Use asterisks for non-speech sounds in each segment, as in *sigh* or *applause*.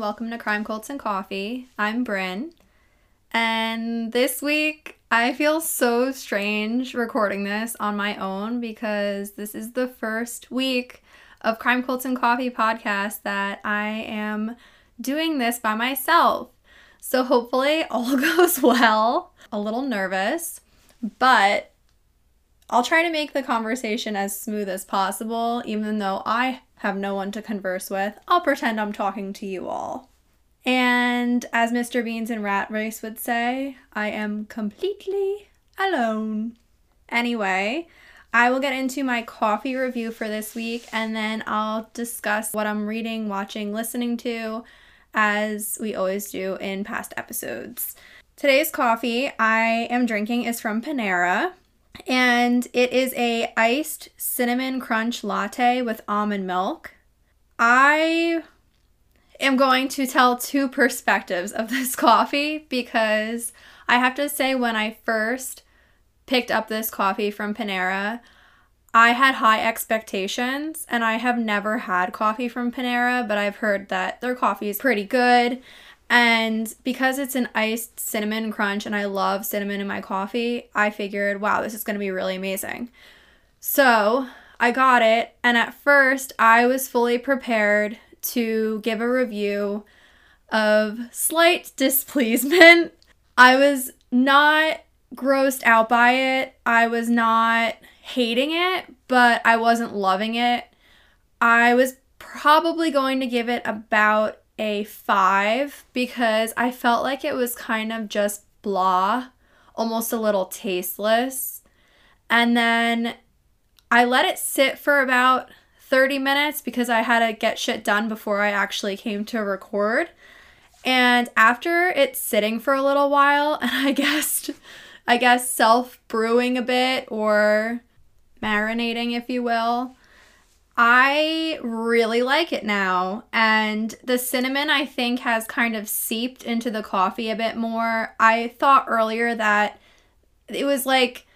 welcome to Crime Cults and Coffee. I'm Bryn, and this week I feel so strange recording this on my own because this is the first week of Crime Cults and Coffee podcast that I am doing this by myself. So hopefully all *laughs* goes well. A little nervous, but I'll try to make the conversation as smooth as possible, even though I have no one to converse with. I'll pretend I'm talking to you all. And as Mr. Beans and Rat Race would say, I am completely alone. Anyway, I will get into my coffee review for this week and then I'll discuss what I'm reading, watching, listening to, as we always do in past episodes. Today's coffee I am drinking is from Panera and it is a iced cinnamon crunch latte with almond milk. I am going to tell two perspectives of this *laughs* coffee because I have to say when I first picked up this coffee from Panera, I had high expectations and I have never had coffee from Panera, but I've heard that their coffee is pretty good and because it's an iced cinnamon crunch and I love cinnamon in my coffee, I figured, wow, this is going to be really amazing. So I got it. And at first, I was fully prepared to give a review of slight *laughs* displeasement. I was not grossed out by it. I was not hating it, but I wasn't loving it. I was probably going to give it about a five because I felt like it was kind of just blah, almost a little tasteless. And then I let it sit for about 30 minutes because I had to get shit done before I actually came to record. And after it's sitting for a little while, *laughs* and I guess I guess self brewing a bit or marinating, if you will, I really like it now. And the cinnamon, I think, has kind of seeped into the coffee a bit more. I thought earlier that it was like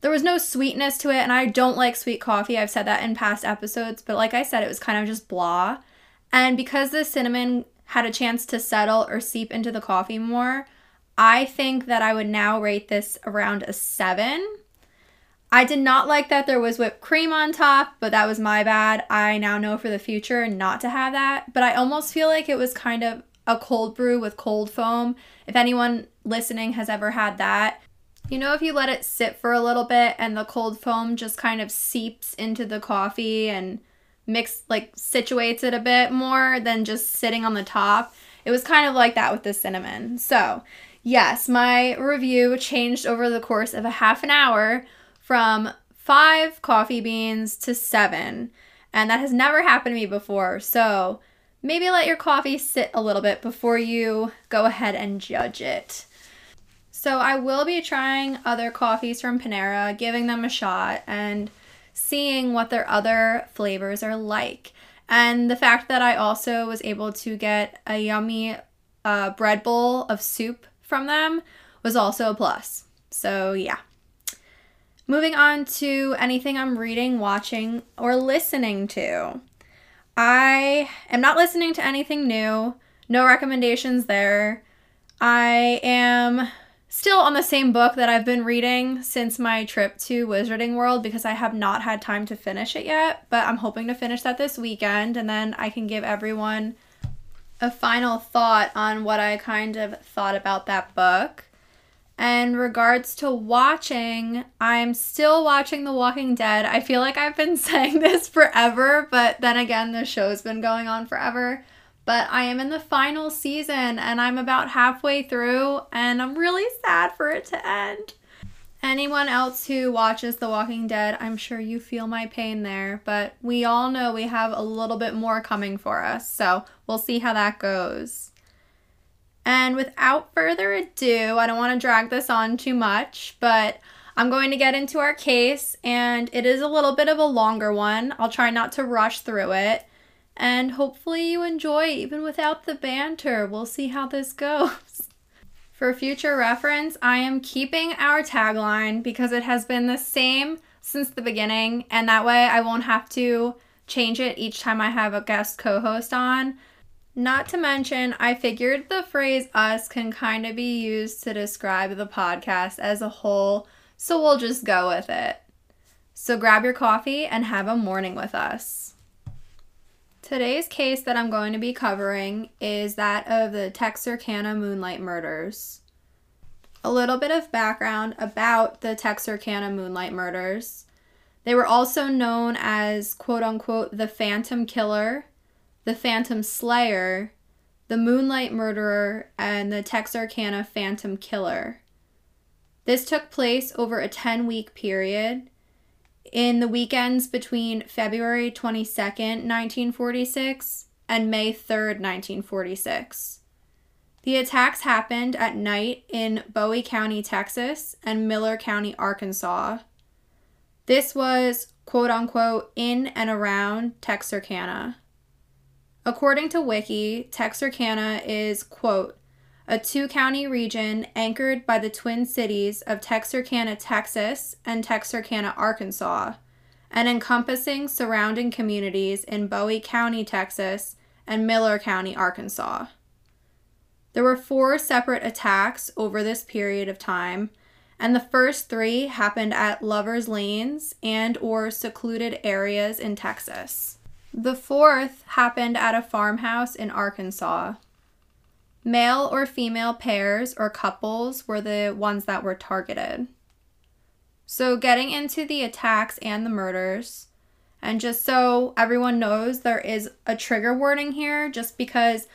there was no sweetness to it, and I don't like sweet coffee. I've said that in past episodes, but like I said, it was kind of just blah. And because the cinnamon had a chance to settle or seep into the coffee more, I think that I would now rate this around a seven I did not like that there was whipped cream on top, but that was my bad. I now know for the future not to have that. But I almost feel like it was kind of a cold brew with cold foam. If anyone listening has ever had that, you know, if you let it sit for a little bit and the cold foam just kind of seeps into the coffee and mix, like, situates it a bit more than just sitting on the top. It was kind of like that with the cinnamon. So, yes, my review changed over the course of a half an hour from five coffee beans to seven. And that has never happened to me before. So maybe let your coffee sit a little bit before you go ahead and judge it. So I will be trying other coffees from Panera, giving them a shot, and seeing what their other flavors are like. And the fact that I also was able to get a yummy uh, bread bowl of soup from them was also a plus. So, yeah. Moving on to anything I'm reading, watching, or listening to. I am not listening to anything new. No recommendations there. I am still on the same book that I've been reading since my trip to Wizarding World because I have not had time to finish it yet, but I'm hoping to finish that this weekend and then I can give everyone a final thought on what I kind of thought about that book. And regards to watching, I'm still watching The Walking Dead. I feel like I've been *laughs* saying this forever, but then again, the show's been going on forever. But I am in the final season and I'm about halfway through, and I'm really sad for it to end. Anyone else who watches The Walking Dead, I'm sure you feel my pain there, but we all know we have a little bit more coming for us, so we'll see how that goes. And without further ado, I don't want to drag this on too much, but I'm going to get into our case, and it is a little bit of a longer one. I'll try not to rush through it, and hopefully, you enjoy even without the banter. We'll see how this goes. *laughs* For future reference, I am keeping our tagline because it has been the same since the beginning, and that way I won't have to change it each time I have a guest co host on. Not to mention, I figured the phrase us can kind of be used to describe the podcast as a whole, so we'll just go with it. So grab your coffee and have a morning with us. Today's case that I'm going to be covering is that of the Texarkana Moonlight Murders. A little bit of background about the Texarkana Moonlight Murders. They were also known as quote unquote the Phantom Killer the Phantom Slayer, the Moonlight Murderer, and the Texarkana Phantom Killer. This took place over a 10 week period in the weekends between February 22nd, 1946 and May 3rd, 1946. The attacks happened at night in Bowie County, Texas, and Miller County, Arkansas. This was quote unquote in and around Texarkana. According to Wiki, Texarkana is, quote, a two county region anchored by the twin cities of Texarkana, Texas and Texarkana, Arkansas, and encompassing surrounding communities in Bowie County, Texas and Miller County, Arkansas. There were four separate attacks over this period of time, and the first three happened at lovers' lanes and or secluded areas in Texas. The fourth happened at a farmhouse in Arkansas. Male or female pairs or couples were the ones that were targeted. So, getting into the attacks and the murders, and just so everyone knows, there is a trigger warning here just because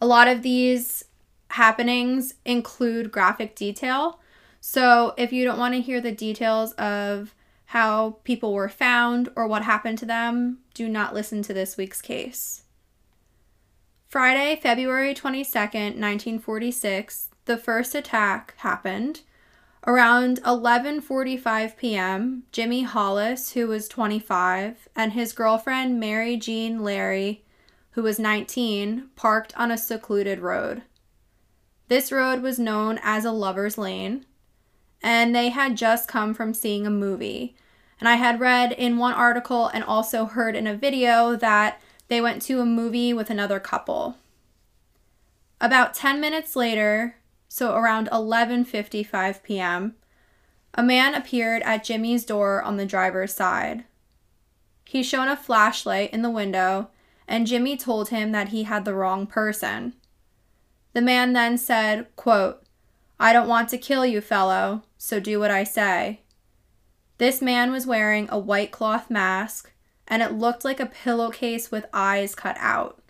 a lot of these happenings include graphic detail. So, if you don't want to hear the details of how people were found or what happened to them, do not listen to this week's case. Friday, February 22nd, 1946, the first attack happened. Around 11:45 p.m., Jimmy Hollis, who was 25, and his girlfriend Mary Jeanne Larey, who was 19, parked on a secluded road. This road was known as a lover's lane, and they had just come from seeing a movie. And I had read in one article and also heard in a video that they went to a movie with another couple. About 10 minutes later, so around 11:55 p.m., a man appeared at Jimmy's door on the driver's side. He shone a flashlight in the window, and Jimmy told him that he had the wrong person. The man then said, quote, I don't want to kill you, fellow, so do what I say. This man was wearing a white cloth mask, and it looked like a pillowcase with eyes cut out.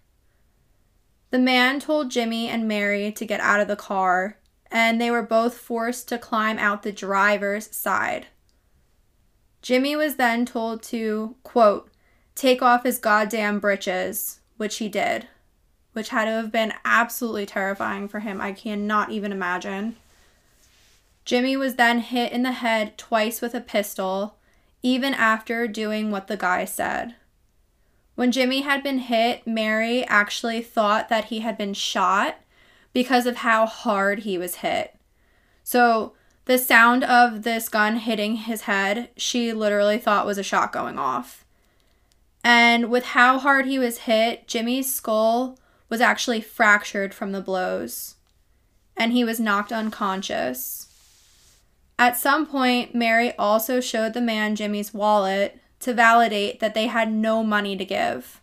The man told Jimmy and Mary to get out of the car, and they were both forced to climb out the driver's side. Jimmy was then told to, quote, take off his goddamn breeches, which he did which had to have been absolutely terrifying for him. I cannot even imagine. Jimmy was then hit in the head twice with a pistol, even after doing what the guy said. When Jimmy had been hit, Mary actually thought that he had been shot because of how hard he was hit. So, the sound of this gun hitting his head, she literally thought was a shot going off. And with how hard he was hit, Jimmy's skull was actually fractured from the blows, and he was knocked unconscious. At some point, Mary also showed the man Jimmy's wallet to validate that they had no money to give.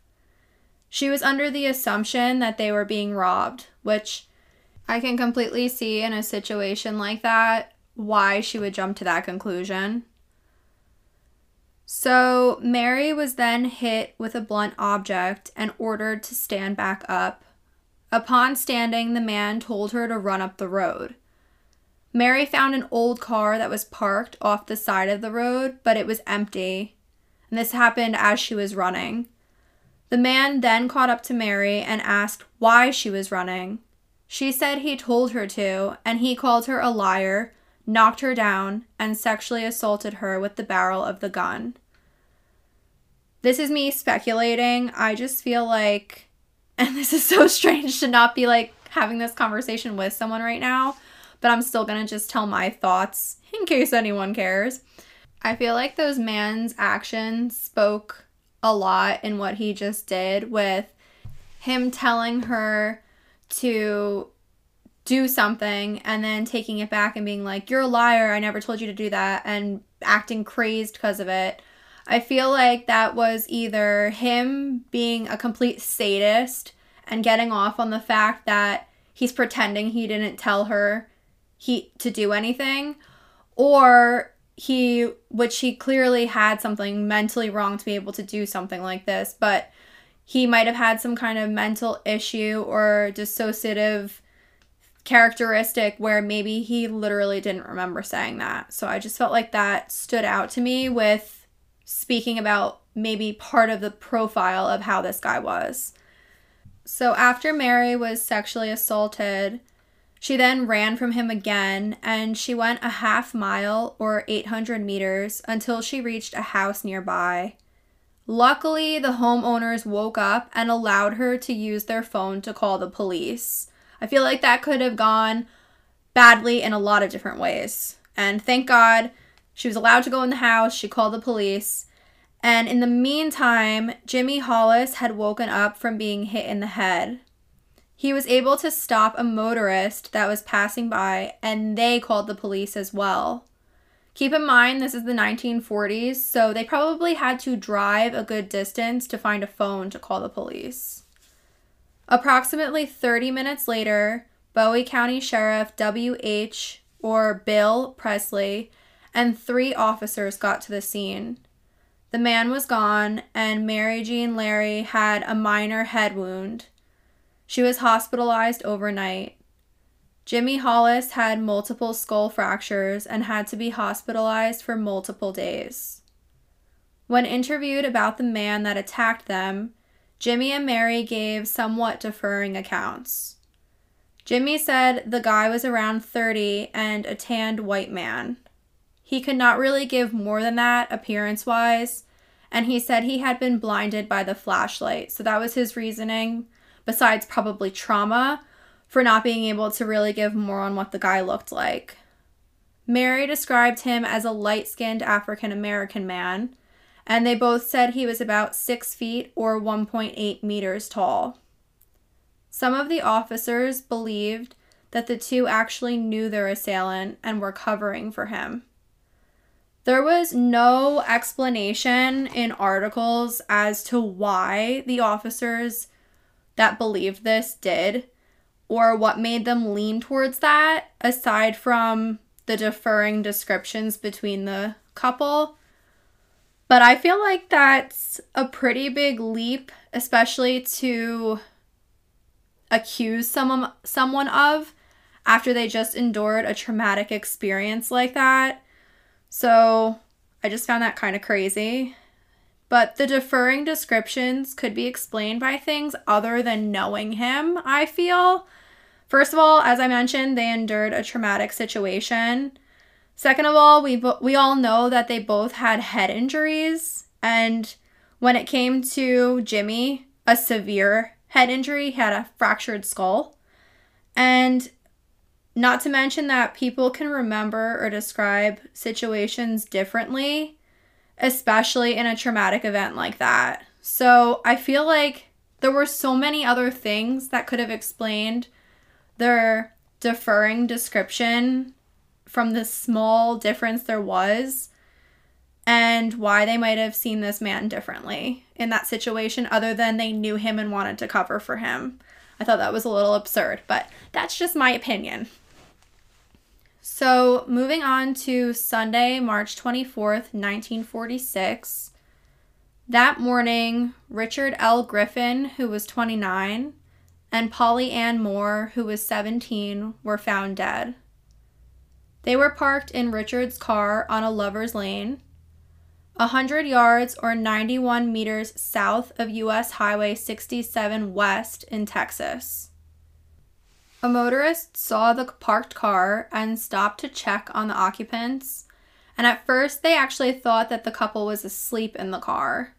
She was under the assumption that they were being robbed, which I can completely see in a situation like that why she would jump to that conclusion. So, Mary was then hit with a blunt object and ordered to stand back up. Upon standing, the man told her to run up the road. Mary found an old car that was parked off the side of the road, but it was empty. And this happened as she was running. The man then caught up to Mary and asked why she was running. She said he told her to, and he called her a liar knocked her down, and sexually assaulted her with the barrel of the gun. This is me speculating. I just feel like, *laughs* and this is so *laughs* strange to not be like having this conversation with someone right now, but I'm still gonna just tell my thoughts in case anyone cares. I feel like those man's actions spoke a lot in what he just did with him telling her to do something and then taking it back and being like, You're a liar. I never told you to do that. And acting crazed because of it. I feel like that was either him being a complete sadist and getting off on the fact that he's pretending he didn't tell her he to do anything or he which he clearly had something mentally wrong to be able to do something like this but he might have had some kind of mental issue or dissociative characteristic where maybe he literally didn't remember saying that. So I just felt like that stood out to me with speaking about maybe part of the profile of how this guy was. So after Mary was sexually assaulted, she then ran from him again and she went a half mile or 800 meters until she reached a house nearby. Luckily, the homeowners woke up and allowed her to use their phone to call the police. I feel like that could have gone badly in a lot of different ways. And thank God she was allowed to go in the house. She called the police. And in the meantime, Jimmy Hollis had woken up from being hit in the head. He was able to stop a motorist that was passing by, and they called the police as well. Keep in mind, this is the 1940s, so they probably had to drive a good distance to find a phone to call the police. Approximately 30 minutes later, Bowie County Sheriff W.H. or Bill Presley and three officers got to the scene. The man was gone, and Mary Jeanne Larey had a minor head wound. She was hospitalized overnight. Jimmy Hollis had multiple skull fractures and had to be hospitalized for multiple days. When interviewed about the man that attacked them, Jimmy and Mary gave somewhat differing accounts. Jimmy said the guy was around 30 and a tanned white man. He could not really give more than that appearance wise, and he said he had been blinded by the flashlight. So that was his reasoning, besides probably trauma, for not being able to really give more on what the guy looked like. Mary described him as a light skinned African American man and they both said he was about 6 feet or 1.8 meters tall. Some of the officers believed that the two actually knew their assailant and were covering for him. There was no explanation in articles as to why the officers that believed this did or what made them lean towards that, aside from the differing descriptions between the couple. But I feel like that's a pretty big leap, especially to accuse someone someone of after they just endured a traumatic experience like that. So, I just found that kind of crazy. But the deferring descriptions could be explained by things other than knowing him, I feel. First of all, as I mentioned, they endured a traumatic situation. Second of all, we we all know that they both had head injuries and when it came to Jimmy, a severe head injury, he had a fractured skull. And not to mention that people can remember or describe situations differently, especially in a traumatic event like that. So I feel like there were so many other things that could have explained their deferring description from the small difference there was and why they might have seen this man differently in that situation other than they knew him and wanted to cover for him. I thought that was a little absurd, but that's just my opinion. So, moving on to Sunday, March 24th, 1946. That morning, Richard L. Griffin, who was 29, and Polly Ann Moore, who was 17, were found dead. They were parked in Richard's car on a lover's lane, a 100 yards or 91 meters south of US Highway 67 West in Texas. A motorist saw the parked car and stopped to check on the occupants, and at first they actually thought that the couple was asleep in the car.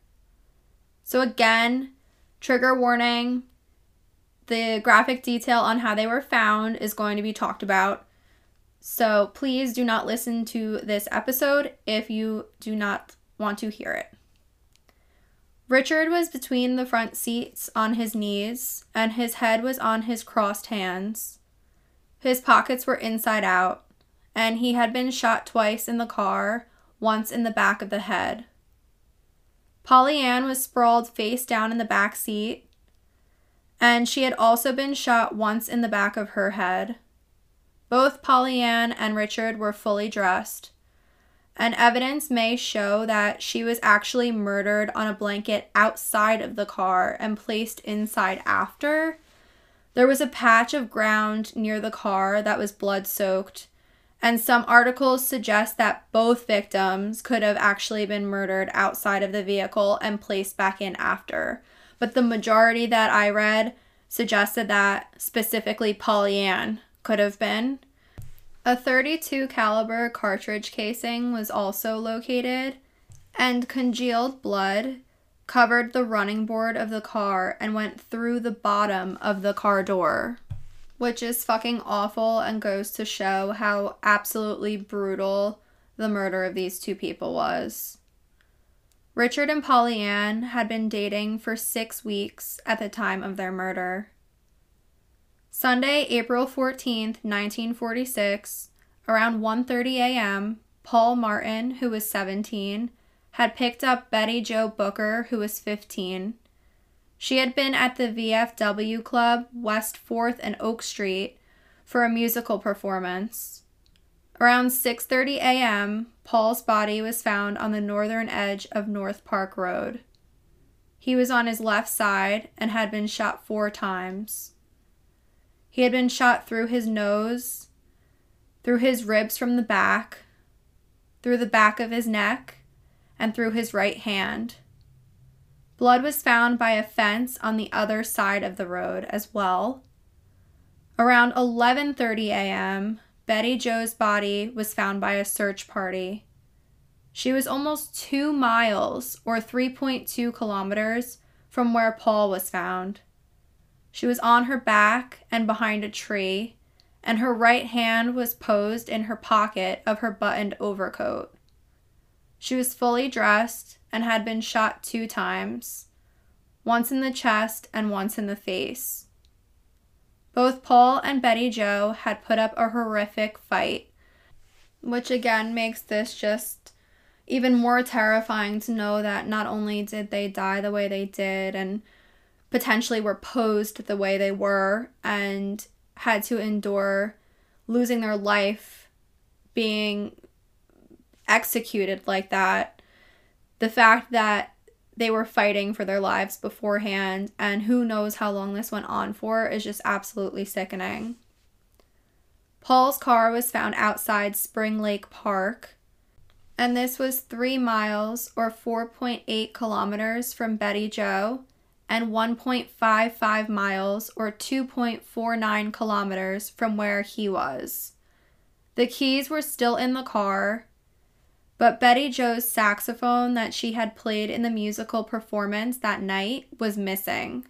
So, again, trigger warning the graphic detail on how they were found is going to be talked about so please do not listen to this episode if you do not want to hear it. Richard was between the front seats on his knees, and his head was on his crossed hands. His pockets were inside out, and he had been shot twice in the car, once in the back of the head. Polly Ann was sprawled face down in the back seat, and she had also been shot once in the back of her head. Both Polly Ann and Richard were fully dressed and evidence may show that she was actually murdered on a blanket outside of the car and placed inside after. There was a patch of ground near the car that was blood soaked, and some articles suggest that both victims could have actually been murdered outside of the vehicle and placed back in after. But the majority that I read suggested that specifically Polly Ann could have been. A 32 caliber cartridge casing was also located, and congealed blood covered the running board of the car and went through the bottom of the car door, which is fucking awful and goes to show how absolutely brutal the murder of these two people was. Richard and Polly Ann had been dating for six weeks at the time of their murder. Sunday, April 14th, 1946, around 1:30 a.m., Paul Martin, who was 17, had picked up Betty Jo Booker, who was 15. She had been at the VFW Club, West 4th and Oak Street, for a musical performance. Around 6:30 a.m., Paul's body was found on the northern edge of North Park Road. He was on his left side and had been shot 4 times. He had been shot through his nose, through his ribs from the back, through the back of his neck, and through his right hand. Blood was found by a fence on the other side of the road as well. Around 11:30 a.m., Betty Jo's body was found by a search party. She was almost 2 miles or 3.2 kilometers from where Paul was found. She was on her back and behind a tree, and her right hand was posed in her pocket of her buttoned overcoat. She was fully dressed and had been shot two times, once in the chest and once in the face. Both Paul and Betty Jo had put up a horrific fight, which again makes this just even more terrifying to know that not only did they die the way they did and potentially were posed the way they were and had to endure losing their life being executed like that. The fact that they were fighting for their lives beforehand and who knows how long this went on for is just absolutely sickening. Paul's car was found outside Spring Lake Park, and this was three miles or 4.8 kilometers from Betty Jo and 1.55 miles or 2.49 kilometers from where he was. The keys were still in the car, but Betty Jo's saxophone that she had played in the musical performance that night was missing.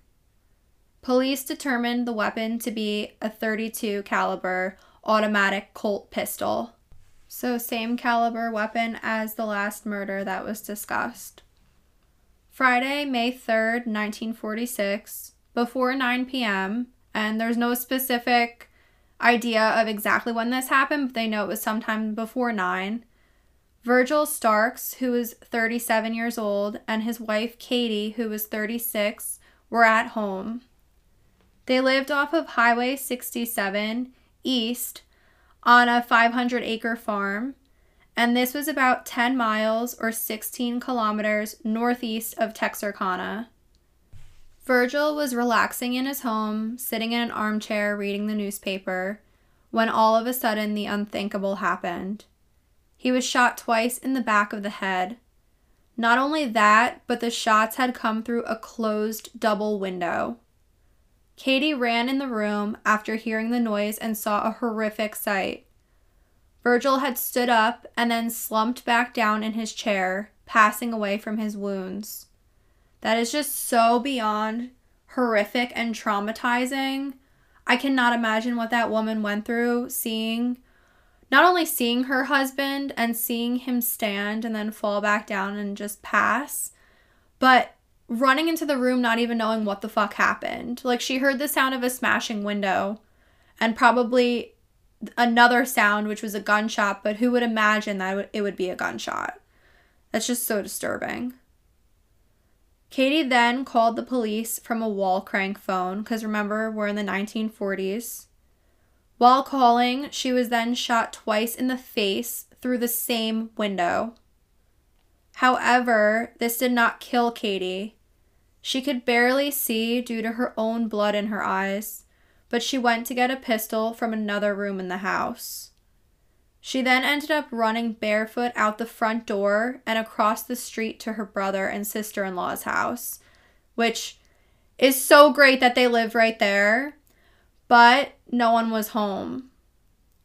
Police determined the weapon to be a 32 caliber automatic Colt pistol. So same caliber weapon as the last murder that was discussed. Friday, May 3rd, 1946, before 9 p.m., and there's no specific idea of exactly when this happened, but they know it was sometime before 9. Virgil Starks, who was 37 years old, and his wife Katie, who was 36, were at home. They lived off of Highway 67 east on a 500 acre farm and this was about 10 miles or 16 kilometers northeast of Texarkana. Virgil was relaxing in his home, sitting in an armchair reading the newspaper, when all of a sudden the unthinkable happened. He was shot twice in the back of the head. Not only that, but the shots had come through a closed double window. Katie ran in the room after hearing the noise and saw a horrific sight. Virgil had stood up and then slumped back down in his chair, passing away from his wounds. That is just so beyond horrific and traumatizing. I cannot imagine what that woman went through seeing not only seeing her husband and seeing him stand and then fall back down and just pass, but running into the room not even knowing what the fuck happened. Like she heard the sound of a smashing window and probably another sound which was a gunshot, but who would imagine that it would be a gunshot? That's just so disturbing. Katie then called the police from a wall crank phone because remember, we're in the 1940s. While calling, she was then shot twice in the face through the same window. However, this did not kill Katie. She could barely see due to her own blood in her eyes, but she went to get a pistol from another room in the house. She then ended up running barefoot out the front door and across the street to her brother and sister in law's house, which is so great that they live right there, but no one was home.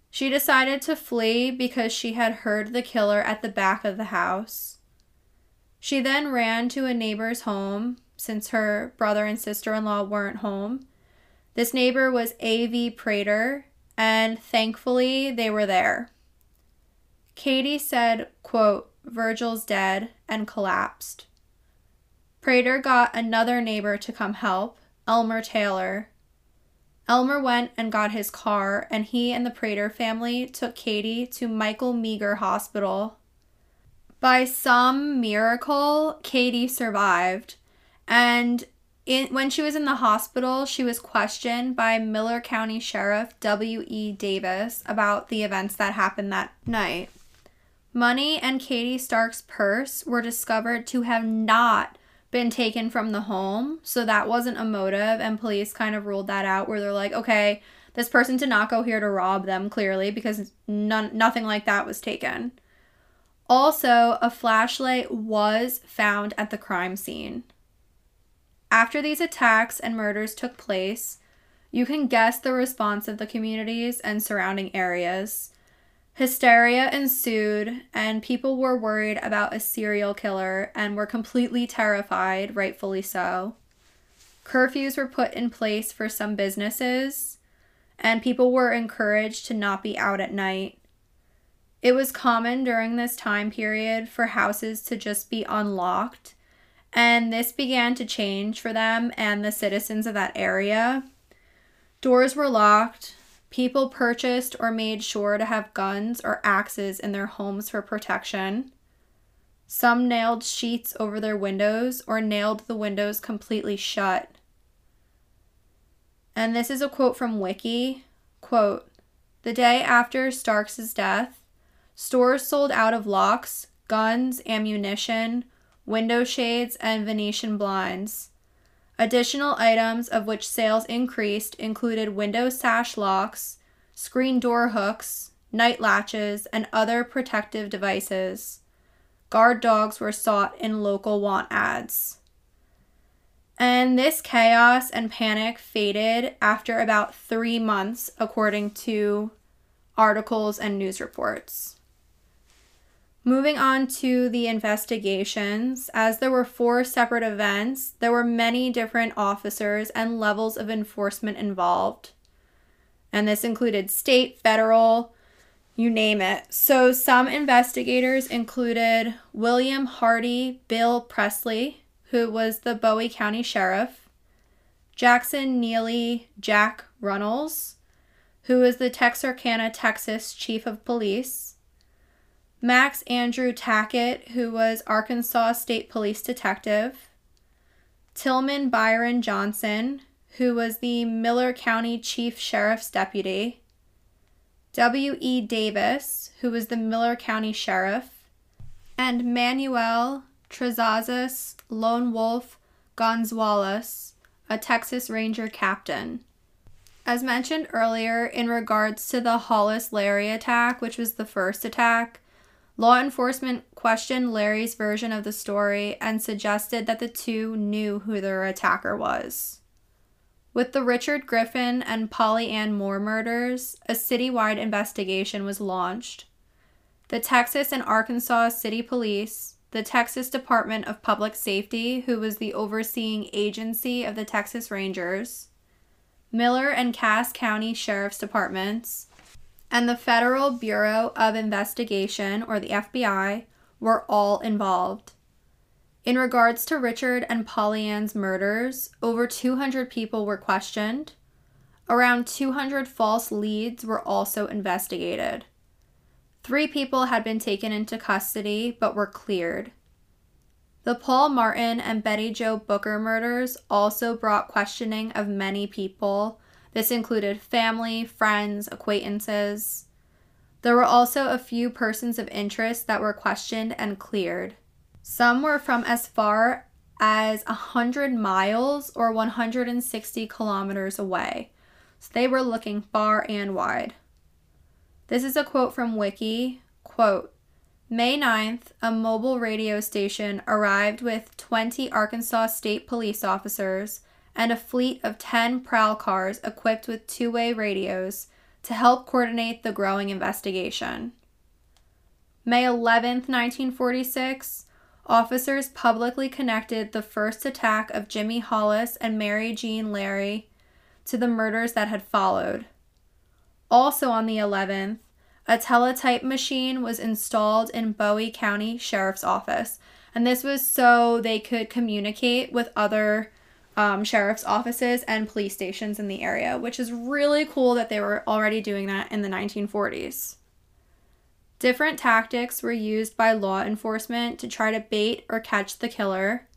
She decided to flee because she had heard the killer at the back of the house. She then ran to a neighbor's home since her brother and sister in law weren't home. This neighbor was A.V. Prater, and thankfully they were there. Katie said, quote, Virgil's dead, and collapsed. Prater got another neighbor to come help, Elmer Taylor, Elmer went and got his car, and he and the Prater family took Katie to Michael Meagher Hospital. By some miracle, Katie survived, and in, when she was in the hospital, she was questioned by Miller County Sheriff W.E. Davis about the events that happened that night. Money and Katie Stark's purse were discovered to have not been taken from the home. So that wasn't a motive. And police kind of ruled that out where they're like, okay, this person did not go here to rob them, clearly, because none, nothing like that was taken. Also, a flashlight was found at the crime scene. After these attacks and murders took place, you can guess the response of the communities and surrounding areas. Hysteria ensued, and people were worried about a serial killer and were completely terrified, rightfully so. Curfews were put in place for some businesses, and people were encouraged to not be out at night. It was common during this time period for houses to just be unlocked, and this began to change for them and the citizens of that area. Doors were locked, People purchased or made sure to have guns or axes in their homes for protection. Some nailed sheets over their windows or nailed the windows completely shut. And this is a quote from Wiki. Quote, the day after Starks' death, stores sold out of locks, guns, ammunition, window shades, and Venetian blinds. Additional items of which sales increased included window sash locks, screen door hooks, night latches, and other protective devices. Guard dogs were sought in local want ads. And this chaos and panic faded after about three months, according to articles and news reports. Moving on to the investigations, as there were four separate events, there were many different officers and levels of enforcement involved. And this included state, federal, you name it. So some investigators included William Hardy Bill Presley, who was the Bowie County Sheriff, Jackson Neely Jack Runnels, who was the Texarkana, Texas Chief of Police, Max Andrew Tackett, who was Arkansas State Police Detective, Tillman Byron Johnson, who was the Miller County Chief Sheriff's Deputy, W.E. Davis, who was the Miller County Sheriff, and Manuel Trazazas Lone Wolf Gonzaullas, a Texas Ranger captain. As mentioned earlier, in regards to the Hollis Larey attack, which was the first attack, Law enforcement questioned Larey's version of the story and suggested that the two knew who their attacker was. With the Richard Griffin and Polly Ann Moore murders, a citywide investigation was launched. The Texas and Arkansas City Police, the Texas Department of Public Safety, who was the overseeing agency of the Texas Rangers, Miller and Cass County Sheriff's Departments, and the Federal Bureau of Investigation, or the FBI, were all involved. In regards to Richard and Polly Ann's murders, over 200 people were questioned. Around 200 false leads were also investigated. Three people had been taken into custody but were cleared. The Paul Martin and Betty Jo Booker murders also brought questioning of many people. This included family, friends, acquaintances. There were also a few persons of interest that were questioned and cleared. Some were from as far as 100 miles or 160 kilometers away. So they were looking far and wide. This is a quote from Wiki. Quote, May 9th, a mobile radio station arrived with 20 Arkansas State Police officers and a fleet of 10 prowl cars equipped with two way radios to help coordinate the growing investigation. May 11th, 1946, officers publicly connected the first attack of Jimmy Hollis and Mary Jeanne Larey to the murders that had followed. Also on the 11th, a teletype machine was installed in Bowie County Sheriff's Office, and this was so they could communicate with other um, sheriff's offices and police stations in the area, which is really cool that they were already doing that in the 1940s. Different tactics were used by law enforcement to try to bait or catch the killer.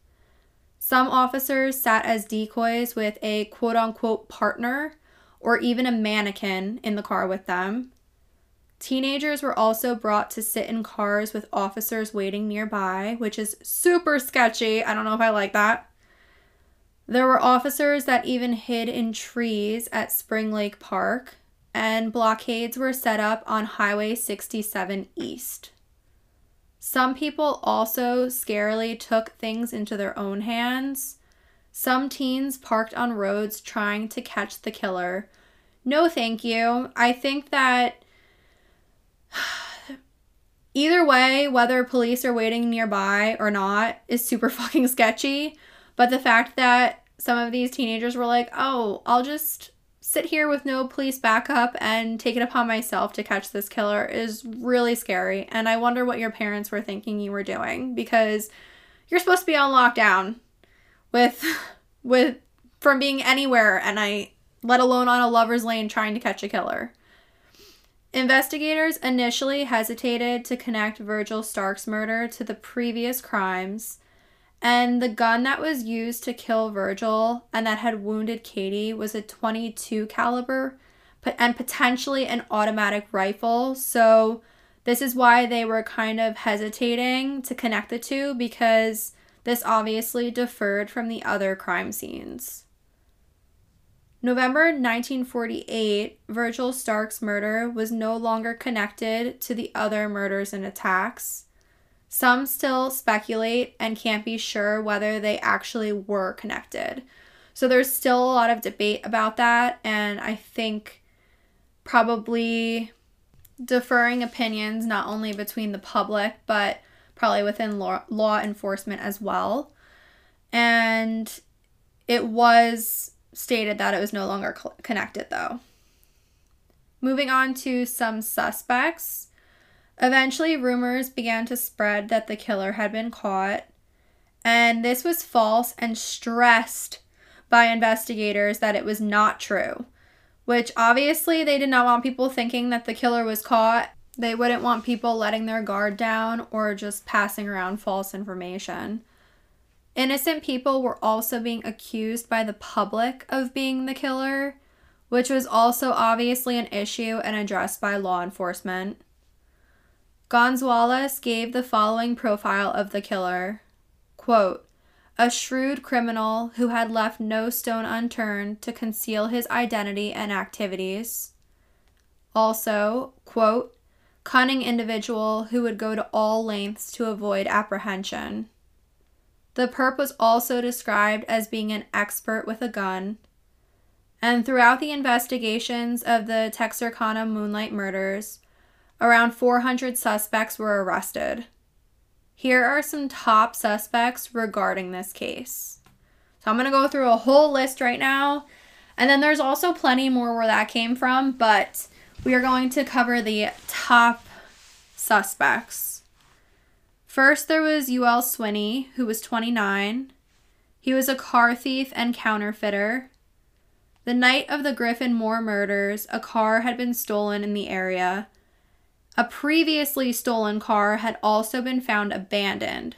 Some officers sat as decoys with a quote unquote partner or even a mannequin in the car with them. Teenagers were also brought to sit in cars with officers waiting nearby, which is super sketchy. I don't know if I like that. There were officers that even hid in trees at Spring Lake Park, and blockades were set up on Highway 67 East. Some people also scarily took things into their own hands. Some teens parked on roads trying to catch the killer. No, thank you. I think that *sighs* Either way, whether police are waiting nearby or not is super *laughs* fucking sketchy. But the fact that some of these teenagers were like, oh, I'll just sit here with no police backup and take it upon myself to catch this killer is really scary. And I wonder what your parents were thinking you were doing because you're supposed to be on lockdown with *laughs* with from being anywhere and I let alone on a lover's lane trying to catch a killer. Investigators initially hesitated to connect Virgil Stark's murder to the previous crimes, and the gun that was used to kill Virgil and that had wounded Katie was a 22 caliber and potentially an automatic rifle. So this is why they were kind of hesitating to connect the two because this obviously differed from the other crime scenes. November 1948, Virgil Stark's murder was no longer connected to the other murders and attacks. Some still speculate and can't be sure whether they actually were connected. So there's still a lot of debate about that, and I think probably deferring opinions not only between the public but probably within law, law enforcement as well. And it was stated that it was no longer cl- connected, though. Moving on to some suspects. Eventually, rumors began to spread that the killer had been caught, and this was false and stressed by investigators that it was not true, which obviously they did not want people thinking that the killer was caught. They wouldn't want people letting their guard down or just passing around false information. Innocent people were also being accused by the public of being the killer, which was also obviously an issue and addressed by law enforcement. Gonzaullas gave the following profile of the killer quote, a shrewd criminal who had left no stone unturned to conceal his identity and activities. Also, quote, cunning individual who would go to all lengths to avoid apprehension. The perp was also described as being an expert with a gun. And throughout the investigations of the Texarkana Moonlight murders, around 400 suspects were arrested. Here are some top suspects regarding this case. So I'm going to go through a whole list right now. And then there's also plenty more where that came from, but we are going to cover the top suspects. First, there was UL Swinney, who was 29. He was a car thief and counterfeiter. The night of the Griffin Moore murders, a car had been stolen in the area. A previously stolen car had also been found abandoned.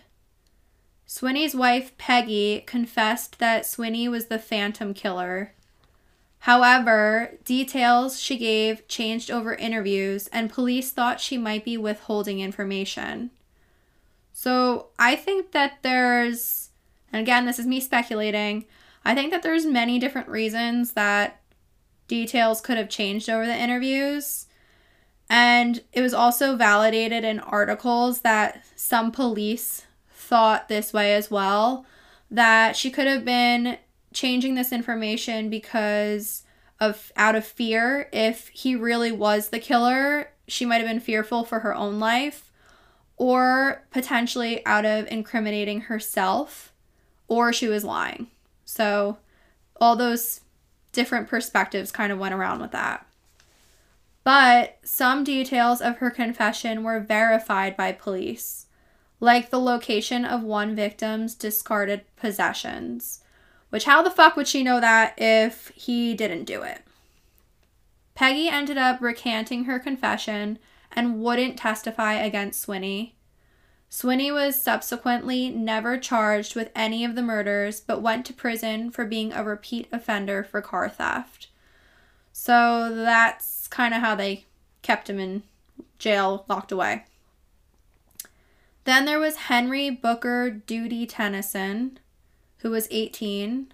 Swinney's wife, Peggy, confessed that Swinney was the phantom killer. However, details she gave changed over interviews, and police thought she might be withholding information. So I think that there's, and again, this is me speculating, I think that there's many different reasons that details could have changed over the interviews. And it was also validated in articles that some police thought this way as well that she could have been changing this information because of out of fear. If he really was the killer she might have been fearful for her own life or potentially out of incriminating herself or she was lying. So all those different perspectives kind of went around with that but some details of her confession were verified by police like the location of one victim's discarded possessions. Which, how the fuck would she know that if he didn't do it? Peggy ended up recanting her confession and wouldn't testify against Swinney. Swinney was subsequently never charged with any of the murders but went to prison for being a repeat offender for car theft. So that's kind of how they kept him in jail, locked away. Then there was Henry Booker Duty Tennyson, who was 18.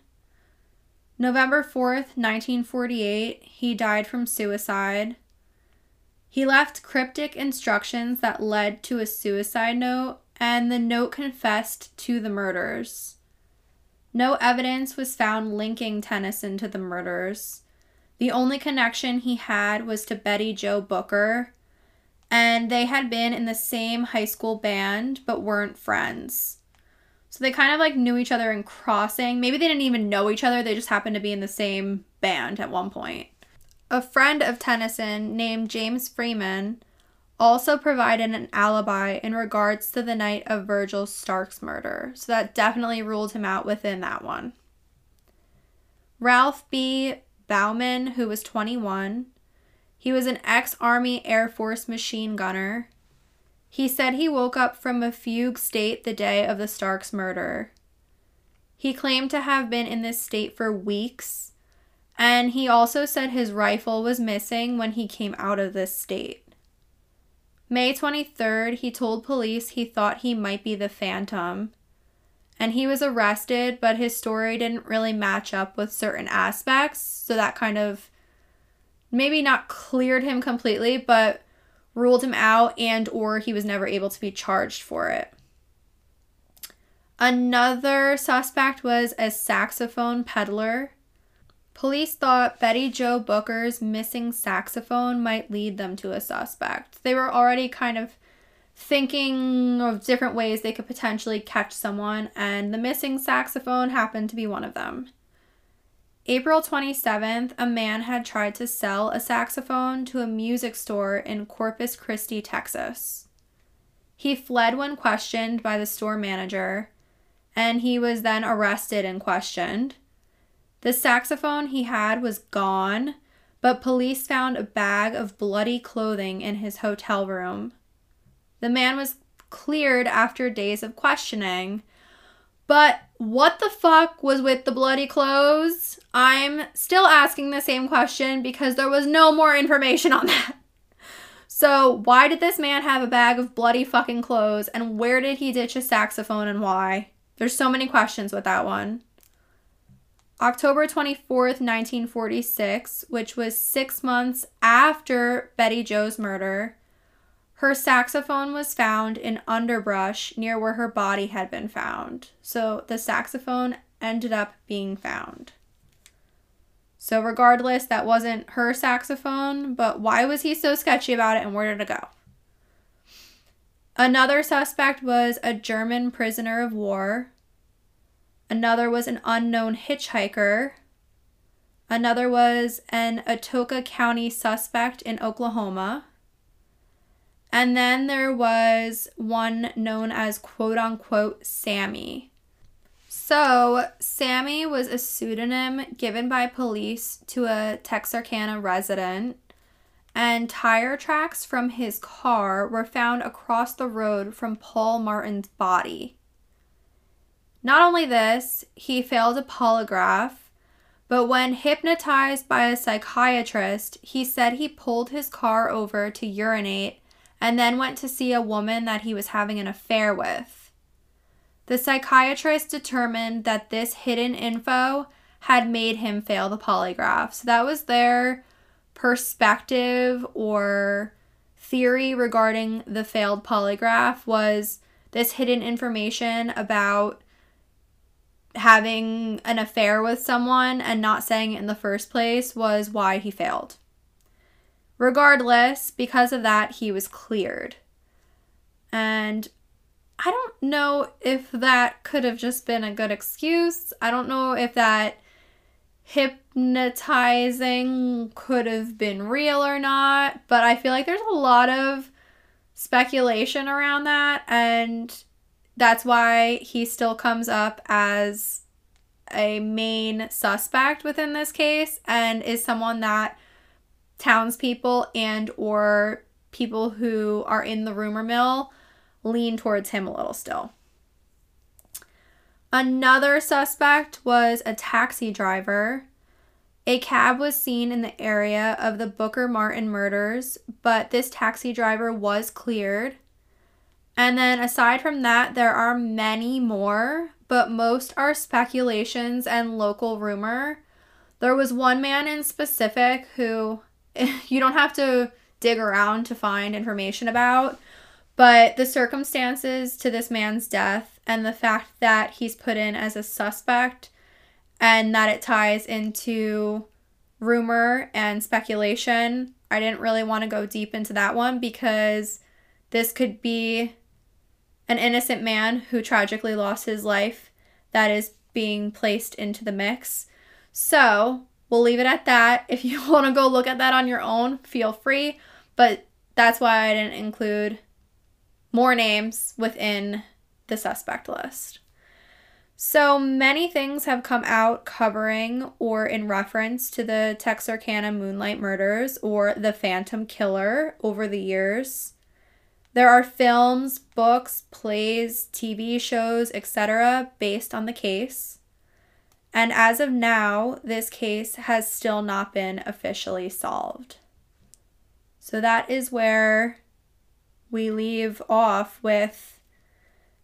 November 4th, 1948, he died from suicide. He left cryptic instructions that led to a suicide note, and the note confessed to the murders. No evidence was found linking Tennyson to the murders. The only connection he had was to Betty Jo Booker, and they had been in the same high school band but weren't friends. So they kind of like knew each other in crossing. Maybe they didn't even know each other, they just happened to be in the same band at one point. A friend of Tennyson named James Freeman also provided an alibi in regards to the night of Virgil Starks' murder, so that definitely ruled him out within that one. Ralph B. Baumann, who was 21, he was an ex Army Air Force machine gunner. He said he woke up from a fugue state the day of the Starks murder. He claimed to have been in this state for weeks, and he also said his rifle was missing when he came out of this state. May 23rd, he told police he thought he might be the Phantom, and he was arrested, but his story didn't really match up with certain aspects, so that kind of maybe not cleared him completely, but ruled him out and or he was never able to be charged for it. Another suspect was a saxophone peddler. Police thought Betty Jo Booker's missing saxophone might lead them to a suspect. They were already kind of thinking of different ways they could potentially catch someone, and the missing saxophone happened to be one of them. April 27th, a man had tried to sell a saxophone to a music store in Corpus Christi, Texas. He fled when questioned by the store manager, and he was then arrested and questioned. The saxophone he had was gone, but police found a bag of bloody clothing in his hotel room. The man was cleared after days of questioning, but what the fuck was with the bloody clothes? I'm still asking the same question because there was no more information on *laughs* that. So, why did this man have a bag of bloody fucking clothes and where did he ditch a saxophone and why? There's so many questions with that one. October 24th, 1946, which was six months after Betty Jo's murder, her saxophone was found in underbrush near where her body had been found. So the saxophone ended up being found. So, regardless, that wasn't her saxophone, but why was he so sketchy about it and where did it go? Another suspect was a German prisoner of war. Another was an unknown hitchhiker. Another was an Atoka County suspect in Oklahoma. And then there was one known as quote unquote Sammy. So, Sammy was a pseudonym given by police to a Texarkana resident, and tire tracks from his car were found across the road from Paul Martin's body. Not only this, he failed a polygraph, but when hypnotized by a psychiatrist, he said he pulled his car over to urinate and then went to see a woman that he was having an affair with. The psychiatrist determined that this hidden info had made him fail the polygraph. So that was their perspective or theory regarding the failed polygraph was this hidden information about having an affair with someone and not saying it in the first place was why he failed. Regardless, because of that, he was cleared. And I don't know if that could have just been a good excuse. I don't know if that hypnotizing could have been real or not, but I feel like there's a lot of speculation around that, and that's why he still comes up as a main suspect within this case and is someone that townspeople and or people who are in the rumor mill lean towards him a little still. Another suspect was a taxi driver. A cab was seen in the area of the Booker Martin murders, but this taxi driver was cleared. And then aside from that, there are many more, but most are speculations and local rumor. There was one man in specific who *laughs* you don't have to dig around to find information about. But the circumstances to this man's death and the fact that he's put in as a suspect and that it ties into rumor and speculation, I didn't really want to go deep into that one because this could be an innocent man who tragically lost his life that is being placed into the mix. So, We'll leave it at that. If you *laughs* want to go look at that on your own, feel free. But that's why I didn't include more names within the suspect list. So many things have come out covering or in reference to the Texarkana Moonlight Murders or the Phantom Killer over the years. There are films, books, plays, TV shows, etc., based on the case. And as of now, this case has still not been officially solved. So that is where we leave off with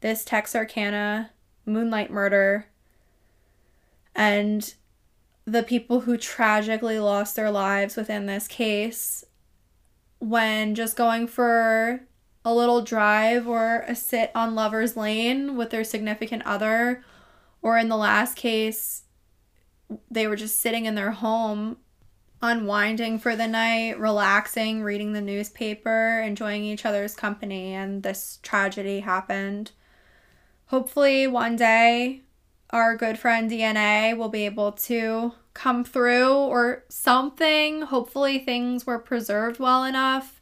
this Texarkana moonlight murder and the people who tragically lost their lives within this case when just going for a little drive or a sit on Lover's Lane with their significant other or in the last case, they were just sitting in their home, unwinding for the night, relaxing, reading the newspaper, enjoying each other's company, and this tragedy happened. Hopefully, one day, our good friend DNA will be able to come through or something. Hopefully, things were preserved well enough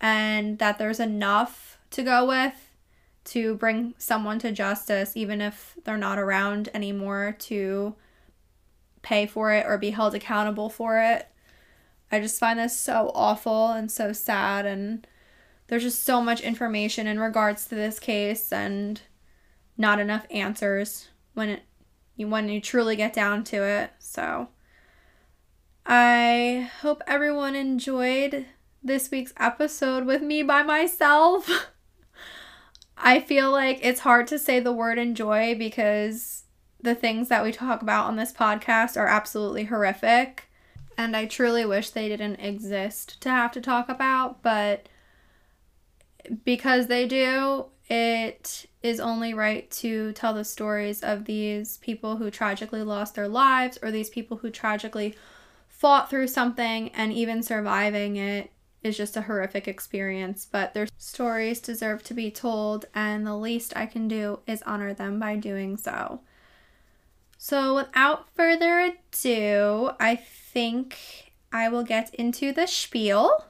and that there's enough to go with to bring someone to justice, even if they're not around anymore to pay for it or be held accountable for it. I just find this so awful and so sad, and there's just so much information in regards to this case and not enough answers when it when you truly get down to it. So I hope everyone enjoyed this week's episode with me by myself. *laughs* I feel like it's hard to say the word enjoy because the things that we talk about on this podcast are absolutely horrific. And I truly wish they didn't exist to have to talk about, but because they do, it is only right to tell the stories of these people who tragically lost their lives or these people who tragically fought through something and even surviving it is just a horrific experience, but their stories deserve to be told, and the least I can do is honor them by doing so. So, without further ado, I think I will get into the spiel.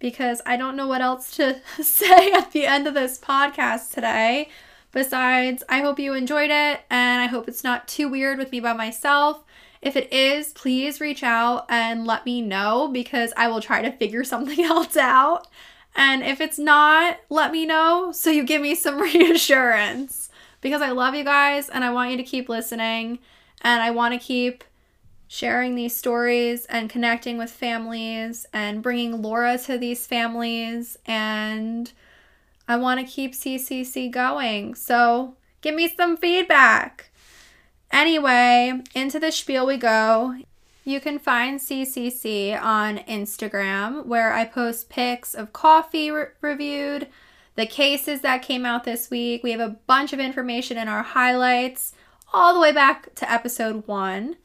because I don't know what else to *laughs* say at the end of this podcast today. Besides, I hope you enjoyed it and I hope it's not too weird with me by myself. If it is, please reach out and let me know because I will try to figure *laughs* something else out. And if it's not, let me know so you give me some *laughs* reassurance because I love you guys and I want you to keep listening and I want to keep sharing these stories and connecting with families and bringing Laura to these families. And I want to keep CCC going. So give me some feedback. Anyway, into the spiel we go. You can find CCC on Instagram where I post pics of coffee re- reviewed, the cases that came out this week. We have a bunch of information in our highlights all the way back to episode one.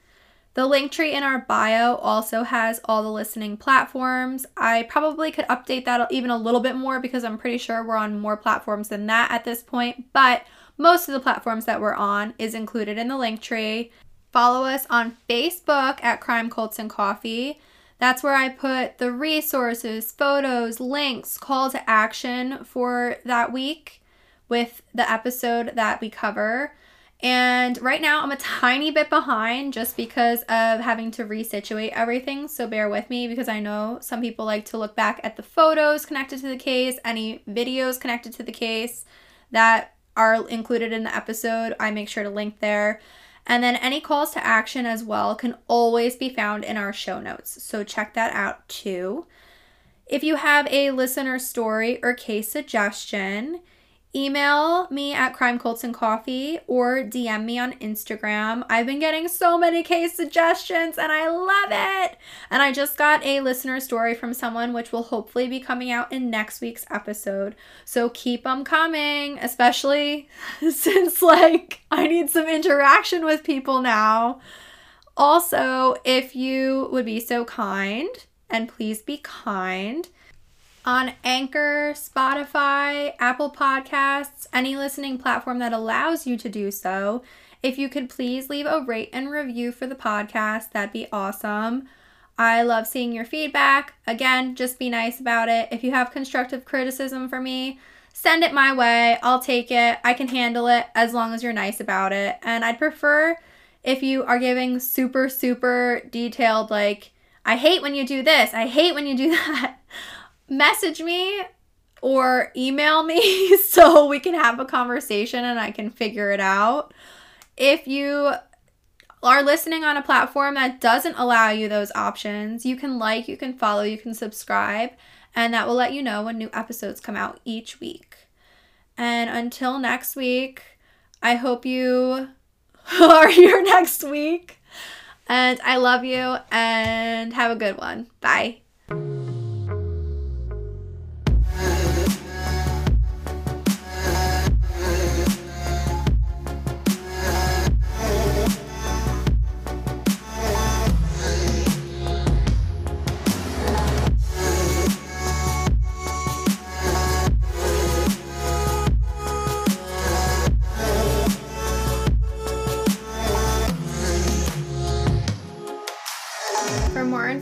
The link tree in our bio also has all the listening platforms. I probably could update that even a little bit more because I'm pretty sure we're on more platforms than that at this point, but most of the platforms that we're on is included in the link tree. Follow us on Facebook at Crime Cults and Coffee. That's where I put the resources, photos, links, call to action for that week with the episode that we cover. And right now I'm a *laughs* tiny bit behind just because of having to resituate everything. So bear with me because I know some people like to look back at the photos connected to the case, any videos connected to the case that are included in the episode. I make sure to link there. And then any calls to action as well can always be found in our show notes. So check that out too. If you have a listener story or case suggestion, email me at crime cults and coffee or dm me on instagram. I've been getting so many case suggestions and i love it. And i just got a listener story from someone which will hopefully be coming out in next week's episode. So keep them coming especially *laughs* since like i need some interaction with people now. Also if you would be so kind and please be kind on Anchor, Spotify, Apple Podcasts, any listening platform that allows you to do so. If you could please leave a rate and review for the podcast, that'd be awesome. I love seeing your feedback. Again, just be nice about it. If you have constructive criticism for me, send it my way. I'll take it. I can handle it as long as you're nice about it. And I'd prefer if you are giving super, super detailed, like, I hate when you do this, I hate when you do *laughs* that message me or email me *laughs* so we can have a conversation and I can figure it out. If you are listening on a platform that doesn't allow you those options, you can like, you can follow, you can subscribe, and that will let you know when new episodes come out each week. And until next week, I hope you *laughs* are here next week. And I love you and have a good one. Bye.